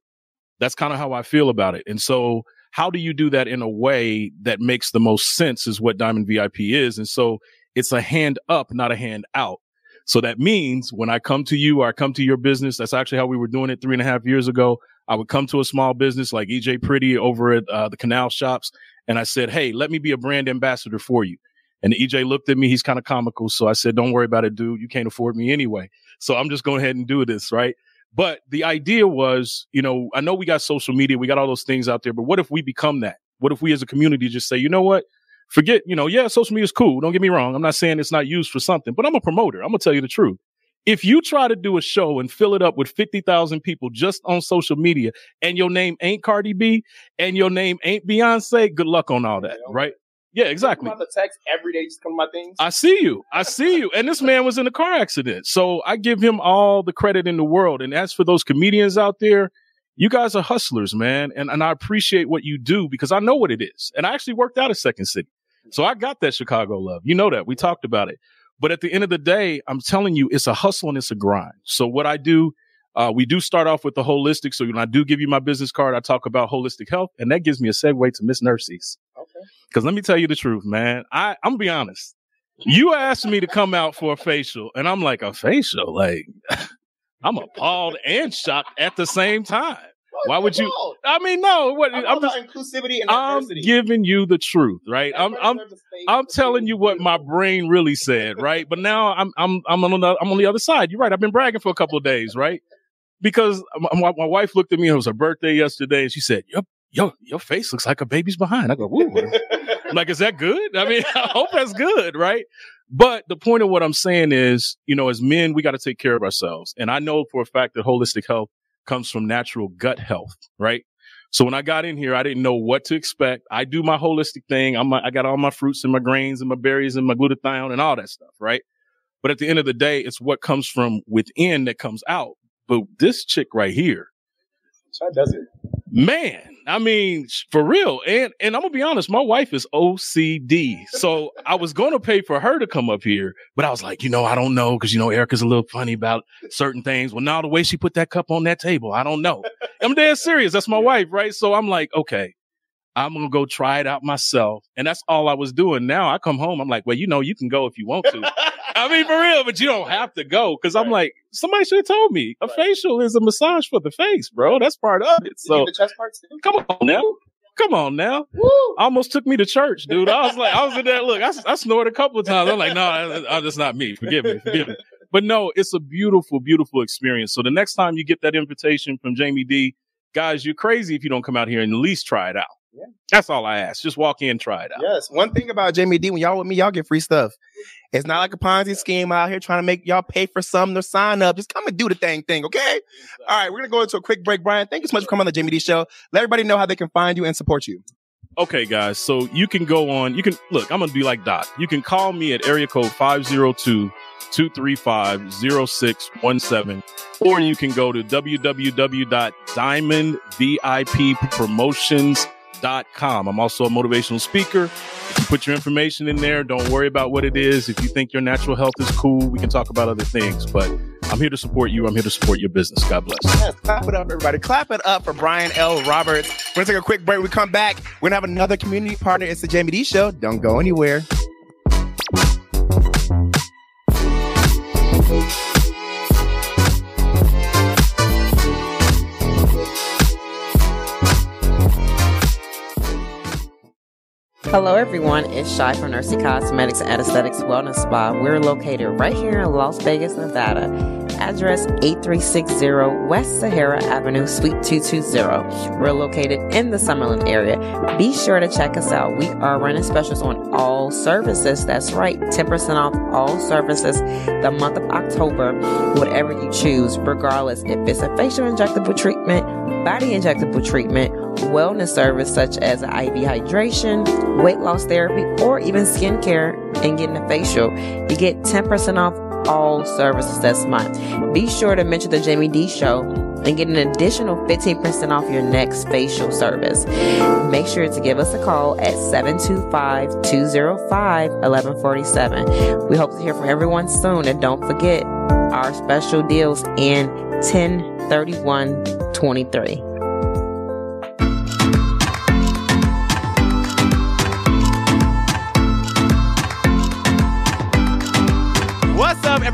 That's kind of how I feel about it. And so how do you do that in a way that makes the most sense is what Diamond VIP is. And so it's a hand up, not a hand out. So that means when I come to you or I come to your business, that's actually how we were doing it three and a half years ago. I would come to a small business like EJ Pretty over at uh, the Canal Shops. And I said, Hey, let me be a brand ambassador for you. And EJ looked at me. He's kind of comical. So I said, don't worry about it, dude. You can't afford me anyway. So I'm just going ahead and do this. Right. But the idea was, you know, I know we got social media, we got all those things out there, but what if we become that? What if we as a community just say, you know what? Forget, you know, yeah, social media is cool. Don't get me wrong. I'm not saying it's not used for something, but I'm a promoter. I'm to tell you the truth. If you try to do a show and fill it up with 50,000 people just on social media and your name ain't Cardi B and your name ain't Beyonce, good luck on all that, right? Yeah, exactly. I'm about to text every day, just come my things. I see you. I see you. And this man was in a car accident. So I give him all the credit in the world. And as for those comedians out there, you guys are hustlers, man. And, and I appreciate what you do because I know what it is. And I actually worked out at Second City. So I got that Chicago love. You know that. We talked about it. But at the end of the day, I'm telling you, it's a hustle and it's a grind. So what I do, uh, we do start off with the holistic. So when I do give you my business card, I talk about holistic health, and that gives me a segue to Miss Nurses. Okay. Because let me tell you the truth, man. I I'm gonna be honest. You asked me to come out for a facial, and I'm like, a facial? Like, [LAUGHS] I'm appalled and shocked at the same time. Why would you? I mean, no. What, I'm, I'm just inclusivity and I'm giving you the truth, right? I'm I'm I'm telling you what my brain really said, right? But now I'm I'm I'm on the I'm on the other side. You're right. I've been bragging for a couple of days, right? Because my, my wife looked at me. It was her birthday yesterday, and she said, "Your your your face looks like a baby's behind." I go, "Woo." like, is that good? I mean, [LAUGHS] I hope that's good, right? But the point of what I'm saying is, you know, as men, we got to take care of ourselves. And I know for a fact that holistic health comes from natural gut health, right? So when I got in here, I didn't know what to expect. I do my holistic thing. I'm, I got all my fruits and my grains and my berries and my glutathione and all that stuff, right? But at the end of the day, it's what comes from within that comes out. But this chick right here, So does it. Man, I mean, for real. And and I'm gonna be honest, my wife is OCD. So I was gonna pay for her to come up here, but I was like, you know, I don't know, because you know, Erica's a little funny about certain things. Well, now the way she put that cup on that table, I don't know. I'm dead serious. That's my wife, right? So I'm like, okay, I'm gonna go try it out myself. And that's all I was doing. Now I come home, I'm like, well, you know, you can go if you want to. [LAUGHS] I mean, for real, but you don't have to go because I'm like, somebody should have told me a facial is a massage for the face, bro. That's part of it. So the chest parts too. come on now. Come on now. Almost took me to church, dude. I was like, I was in there. Look, I, I snored a couple of times. I'm like, no, that- that- that's not me. Forgive me. Forgive me. But no, it's a beautiful, beautiful experience. So the next time you get that invitation from Jaime Dee, guys, you're crazy if you don't come out here and at least try it out. Yeah. That's all I ask. Just walk in, try it out. Yes. One thing about Jaime Dee, when y'all with me, y'all get free stuff. It's not like a Ponzi scheme out here trying to make y'all pay for something or sign up. Just come and do the thing thing, okay? All right, we're gonna go into a quick break. Brian, thank you so much for coming on the Jaime Dee show. Let everybody know how they can find you and support you. Okay, guys. So you can go on, you can look, I'm going to be like Dot. You can call me at area code 502 235 0617, or you can go to www.diamondvippromotions.com. I'm also a motivational speaker. If you put your information in there, don't worry about what it is. If you think your natural health is cool, we can talk about other things. But I'm here to support you. I'm here to support your business. God bless. Yes, clap it up, everybody. Clap it up for Brian L. Roberts. We're gonna take a quick break. We come back. We're gonna have another community partner. It's the Jaime Dee show. Don't go anywhere. Hello, everyone. It's Shy from Nursie Cosmetics and Aesthetics Wellness Spa. We're located right here in Las Vegas, Nevada. Address 8360 West Sahara Avenue, Suite 220. We're located in the Summerlin area. Be sure to check us out. We are running specials on all services. That's right, 10% off all services the month of October, whatever you choose, regardless if it's a facial injectable treatment, body injectable treatment, wellness service such as IV hydration, weight loss therapy, or even skincare and getting a facial, you get 10% off all services this month. Be sure to mention the Jaime Dee show and get an additional 15% off your next facial service. Make sure to give us a call at 725-205-1147. We hope to hear from everyone soon and don't forget our special deals in 103123. What's up,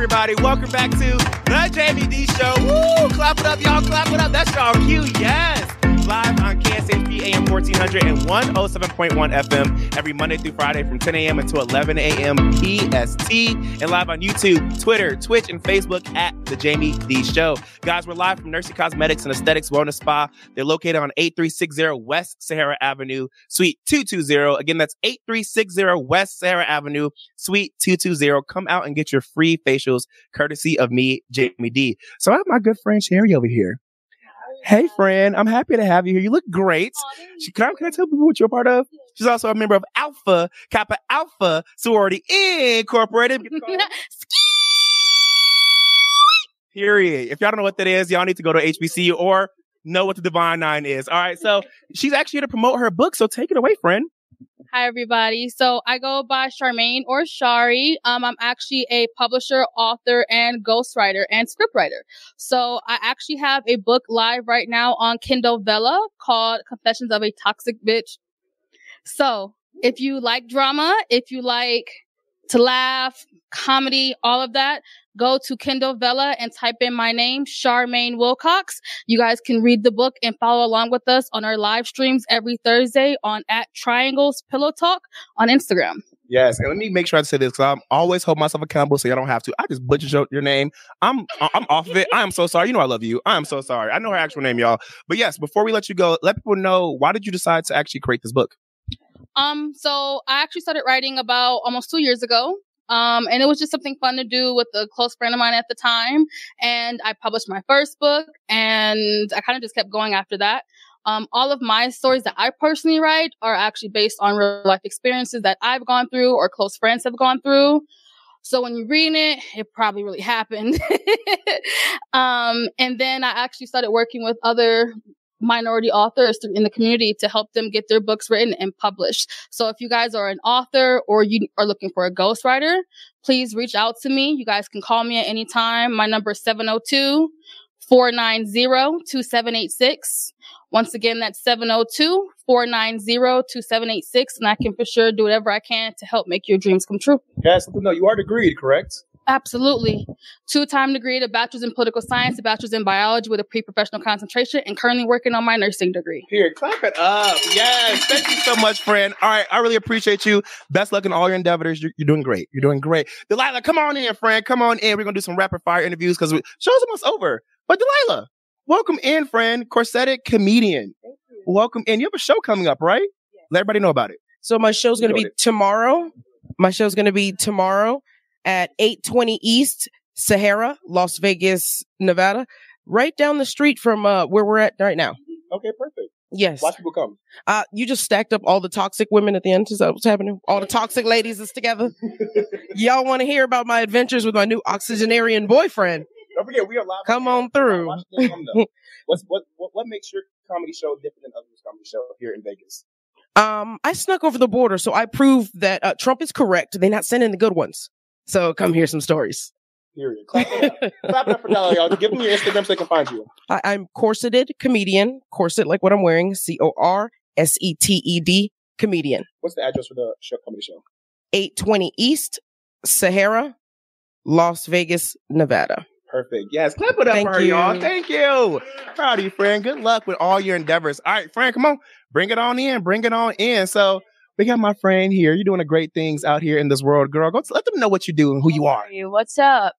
everybody? Welcome back to the Jaime Dee Show. Woo! Clap it up, y'all. Clap it up. That's y'all cue. Yes. Live on KSHP AM 1400 and 107.1 FM every Monday through Friday from 10 a.m. until 11 a.m. PST. And live on YouTube, Twitter, Twitch, and Facebook at The Jaime Dee Show. Guys, we're live from Nursie Cosmetics and Aesthetics Wellness Spa. They're located on 8360 West Sahara Avenue, Suite 220. Again, that's 8360 West Sahara Avenue, Suite 220. Come out and get your free facials courtesy of me, Jaime Dee. So I have my good friend Sherry over here. Hey, friend. I'm happy to have you here. You look great. She- Can I, can I tell people what you're a part of? She's also a member of Alpha Kappa Alpha Sorority Incorporated. [LAUGHS] Period. If y'all don't know what that is, y'all need to go to HBCU or know what the Divine Nine is. All right. So she's actually here to promote her book. So take it away, friend. Hi, everybody. So I go by Charmaine or Shari. Um, I'm actually a publisher, author, and ghostwriter and scriptwriter. So I actually have a book live right now on Kindle Vella called Confessions of a Toxic Bitch. So if you like drama, if you like to laugh, comedy, all of that, go to Kindle Vella and type in my name, Charmaine Wilcox. You guys can read the book and follow along with us on our live streams every Thursday on at Triangles Pillow Talk on Instagram. Yes, and let me make sure I say this because I'm always hold myself accountable, so y'all don't have to. I just butchered your, your name. I'm I'm off of it. I am so sorry. You know I love you. I am so sorry. I know her actual name, y'all. But yes, before we let you go, let people know why did you decide to actually create this book? Um, so I actually started writing about almost two years ago. Um, and it was just something fun to do with a close friend of mine at the time. And I published my first book and I kind of just kept going after that. Um, all of my stories that I personally write are actually based on real life experiences that I've gone through or close friends have gone through. So when you're reading it, it probably really happened. [LAUGHS] um, and then I actually started working with other minority authors in the community to help them get their books written and published. So if you guys are an author or you are looking for a ghostwriter, please reach out to me. You guys can call me at any time. My number is 702 490 2786. Once again, that's 702 490 2786. And I can for sure do whatever I can to help make your dreams come true. Yes, no, you are degreed, correct? Absolutely. Two time degree, a bachelor's in political science, a bachelor's in biology with a pre professional concentration, and currently working on my nursing degree. Here, clap it up. Yes. Thank you so much, friend. All right. I really appreciate you. Best luck in all your endeavors. You're, you're doing great. You're doing great. Delilah, come on in, friend. Come on in. We're going to do some rapid fire interviews because show's almost over. But Delilah, welcome in, friend. Corseted comedian. Welcome in. You have a show coming up, right? Let everybody know about it. So my show's going to be ahead. tomorrow. My show's going to be tomorrow at 820 East Sahara, Las Vegas, Nevada, right down the street from uh, where we're at right now. Okay, perfect. Yes. Watch people come. Uh, you just stacked up all the toxic women at the end. Is that what's happening? All the [LAUGHS] toxic ladies is together. Y'all want to hear about my adventures with my new oxygenarian boyfriend? Don't forget, we are live. Come on through. Watch them come, though. [LAUGHS] What's, what, what, what makes your comedy show different than other comedy shows here in Vegas? Um, I snuck over the border, so I proved that uh, Trump is correct. They're not sending the good ones. So come hear some stories. Period. Clap it up. Clap it up for Delilah, y'all. Give them your Instagram so they can find you. I, I'm corseted comedian, corset like what I'm wearing, C O R S E T E D comedian. What's the address for the show, comedy show? 820 East Sahara, Las Vegas, Nevada. Perfect. Yes. Clap it up Thank for her, y'all. Thank you. Proud of you, friend. Good luck with all your endeavors. All right, friend, come on. Bring it on in. Bring it on in. So we got my friend here. You're doing great things out here in this world, girl. Go let them know what you do and who you are. you. What's up?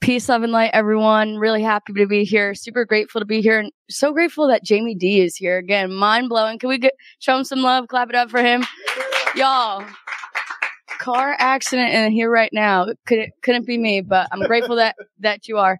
Peace, love, and light, everyone. Really happy to be here. Super grateful to be here, and so grateful that Jaime Dee is here again. Mind blowing. Can we get, show him some love? Clap it up for him, y'all. Car accident and here right now. Couldn't couldn't be me, but I'm grateful that [LAUGHS] that you are.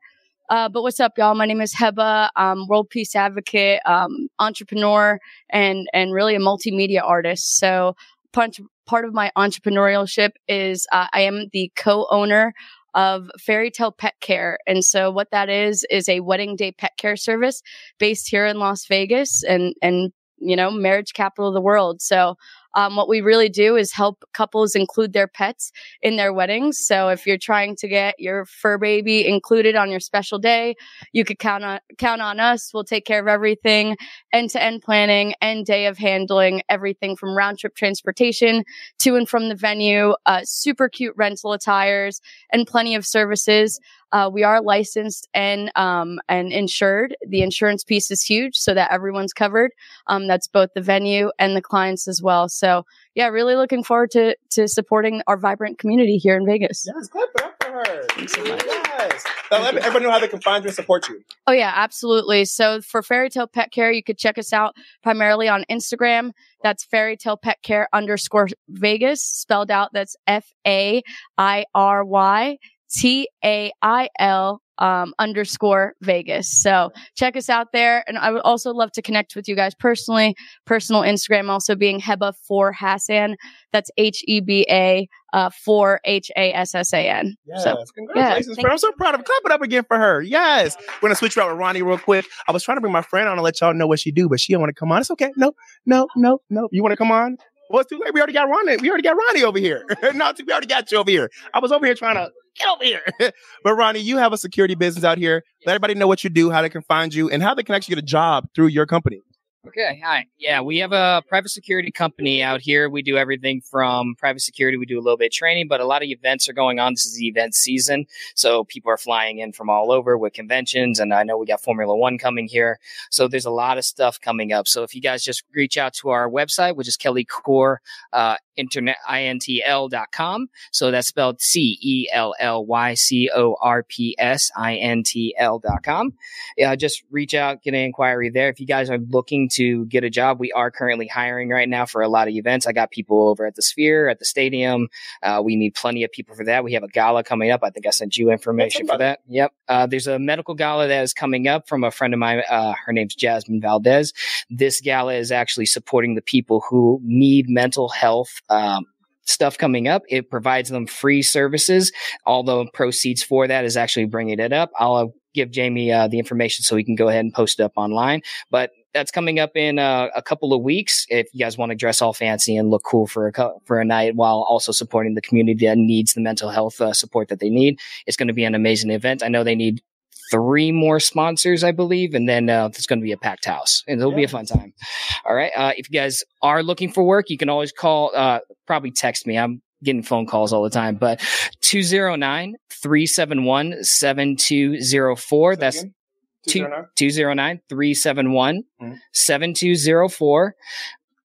Uh, but what's up, y'all? My name is Heba. I'm world peace advocate, um, entrepreneur, and and really a multimedia artist. So part of my entrepreneurship is uh, I am the co-owner of Fairy Tail Pet Care. And so what that is is a wedding day pet care service based here in Las Vegas and and you know, marriage capital of the world. So um, what we really do is help couples include their pets in their weddings. So if you're trying to get your fur baby included on your special day, you could count on count on us. We'll take care of everything, end to end planning and day of handling everything from round trip transportation to and from the venue, uh, super cute rental attires, and plenty of services. Uh, we are licensed and um, and insured. The insurance piece is huge, so that everyone's covered. Um, that's both the venue and the clients as well. So yeah, really looking forward to to supporting our vibrant community here in Vegas. Yes, clap it up for her. Yes. Now, let everyone know how they can find you and support you. Oh yeah, absolutely. So for Fairy Tail Pet Care, you could check us out primarily on Instagram. That's Fairy Tail Pet Care underscore Vegas, spelled out. That's F A I R Y T A I L um, underscore Vegas. So check us out there. And I would also love to connect with you guys personally. Personal Instagram also being Heba for Hassan. That's H E B A uh, for H A S S A N. Yes, So congratulations, friend. I'm so proud of. Clap it up again for her. Yes. We're gonna switch you out with Ronnie real quick. I was trying to bring my friend on and let y'all know what she do, but she don't want to come on. It's okay. No, no, no, no. You want to come on? Well, it's too late. We already got Ronnie. We already got Ronnie over here. [LAUGHS] no, we already got you over here. I was over here trying to get over here. [LAUGHS] but Ronnie, you have a security business out here. Let everybody know what you do, how they can find you, and how they can actually get a job through your company. Okay, hi. Yeah, we have a private security company out here. We do everything from private security. We do a little bit of training, but a lot of events are going on. This is the event season. So people are flying in from all over with conventions. And I know we got Formula One coming here. So there's a lot of stuff coming up. So if you guys just reach out to our website, which is Celly Corps, uh, internet, intl.com. So that's spelled C E L L Y C O R P S I N T L.com. Yeah, just reach out, get an inquiry there. If you guys are looking to get a job, we are currently hiring right now for a lot of events. I got people over at the Sphere, at the stadium. Uh, we need plenty of people for that. We have a gala coming up. I think I sent you information for that. Yep. Uh, there's a medical gala that is coming up from a friend of mine. Uh, her name's Jasmine Valdez. This gala is actually supporting the people who need mental health. Um, stuff coming up. It provides them free services. All the proceeds for that is actually bringing it up. I'll uh, give Jaime uh, the information so he can go ahead and post it up online. But that's coming up in uh, a couple of weeks. If you guys want to dress all fancy and look cool for a co- for a night, while also supporting the community that needs the mental health uh, support that they need, it's going to be an amazing event. I know they need three more sponsors, I believe, and then uh, it's going to be a packed house, and it'll yeah. be a fun time. All right. Uh, if you guys are looking for work, you can always call, uh, probably text me. I'm getting phone calls all the time, but 209 371 7204. That's 209 371 7204. Mm-hmm.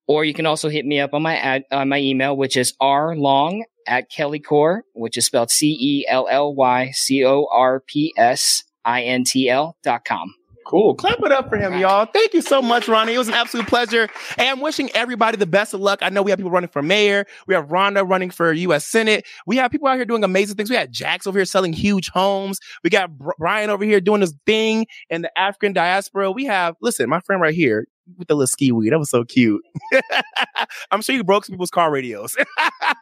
Or you can also hit me up on my ad, on my email, which is rlong at cellycorps, which is spelled C E L L Y C O R P S I N T L dot com. Cool. Clap it up for him, y'all. Thank you so much, Ronnie. It was an absolute pleasure. And I'm wishing everybody the best of luck. I know we have people running for mayor. We have Rhonda running for U.S. Senate. We have people out here doing amazing things. We had Jax over here selling huge homes. We got Brian over here doing his thing in the African diaspora. We have, listen, my friend right here with the little ski weed. That was so cute. [LAUGHS] I'm sure you broke some people's car radios.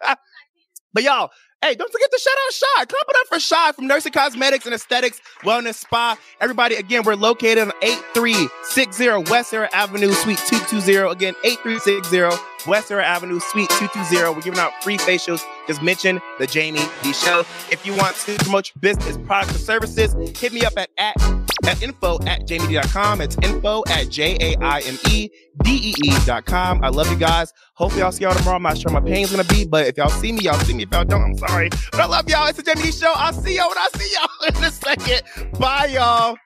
[LAUGHS] but y'all, Hey, don't forget to shout out Shy. Clap it up for Shy from Nursie Cosmetics and Aesthetics Wellness Spa. Everybody, again, we're located on 8360 West Sahara Avenue, Suite 220. Again, 8360 West Sahara Avenue, Suite 220. We're giving out free facials. Just mention the Jaime Dee Show. If you want to promote your business, products, or services, hit me up at, at, at info at jaimedee.com. It's info at J-A-I-M-E-D-E-E.com. I love you guys. Hopefully I'll see y'all tomorrow. I'm not sure my pain's gonna be, but if y'all see me, y'all see me. If y'all don't, I'm sorry. But I love y'all. It's the Jaime Dee Show. I'll see y'all when I see y'all [LAUGHS] in a second. Bye, y'all.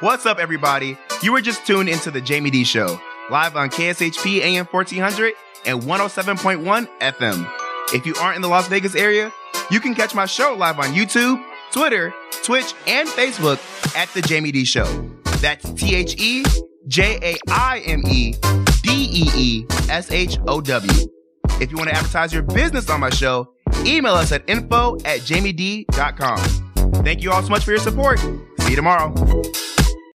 What's up, everybody? You were just tuned into the Jaime Dee Show, live on KSHP AM 1400 and 107.1 FM. If you aren't in the Las Vegas area, you can catch my show live on YouTube, Twitter, Twitch, and Facebook at The Jaime Dee Show. That's T H E J A I M E D E E S H O W. If you want to advertise your business on my show, email us at info at jaimedee.com. Thank you all so much for your support. See you tomorrow.